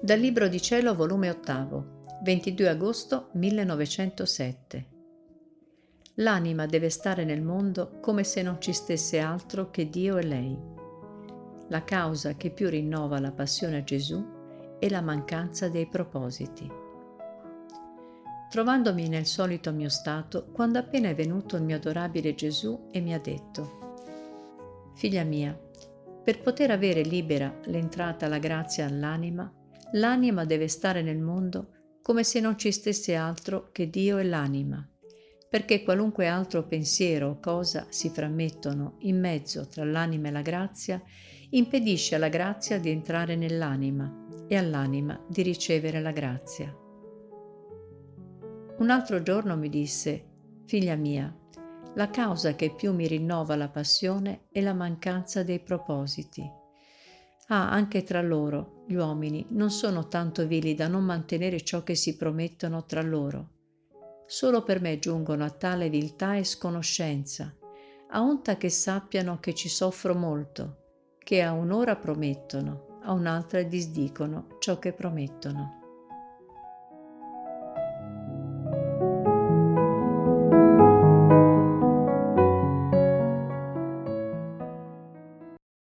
Dal Libro di Cielo, volume 8, 22 agosto 1907. L'anima deve stare nel mondo come se non ci stesse altro che Dio e lei. La causa che più rinnova la passione a Gesù è la mancanza dei propositi. Trovandomi nel solito mio stato, quando appena è venuto il mio adorabile Gesù e mi ha detto, Figlia mia, per poter avere libera l'entrata alla grazia all'anima, l'anima deve stare nel mondo come se non ci stesse altro che Dio e l'anima, perché qualunque altro pensiero o cosa si frammettono in mezzo tra l'anima e la grazia, impedisce alla grazia di entrare nell'anima e all'anima di ricevere la grazia. Un altro giorno mi disse, Figlia mia, la causa che più mi rinnova la passione è la mancanza dei propositi. Ah, anche tra loro, gli uomini, non sono tanto vili da non mantenere ciò che si promettono tra loro. Solo per me giungono a tale viltà e sconoscenza, a onta che sappiano che ci soffro molto, che a un'ora promettono, a un'altra disdicono ciò che promettono.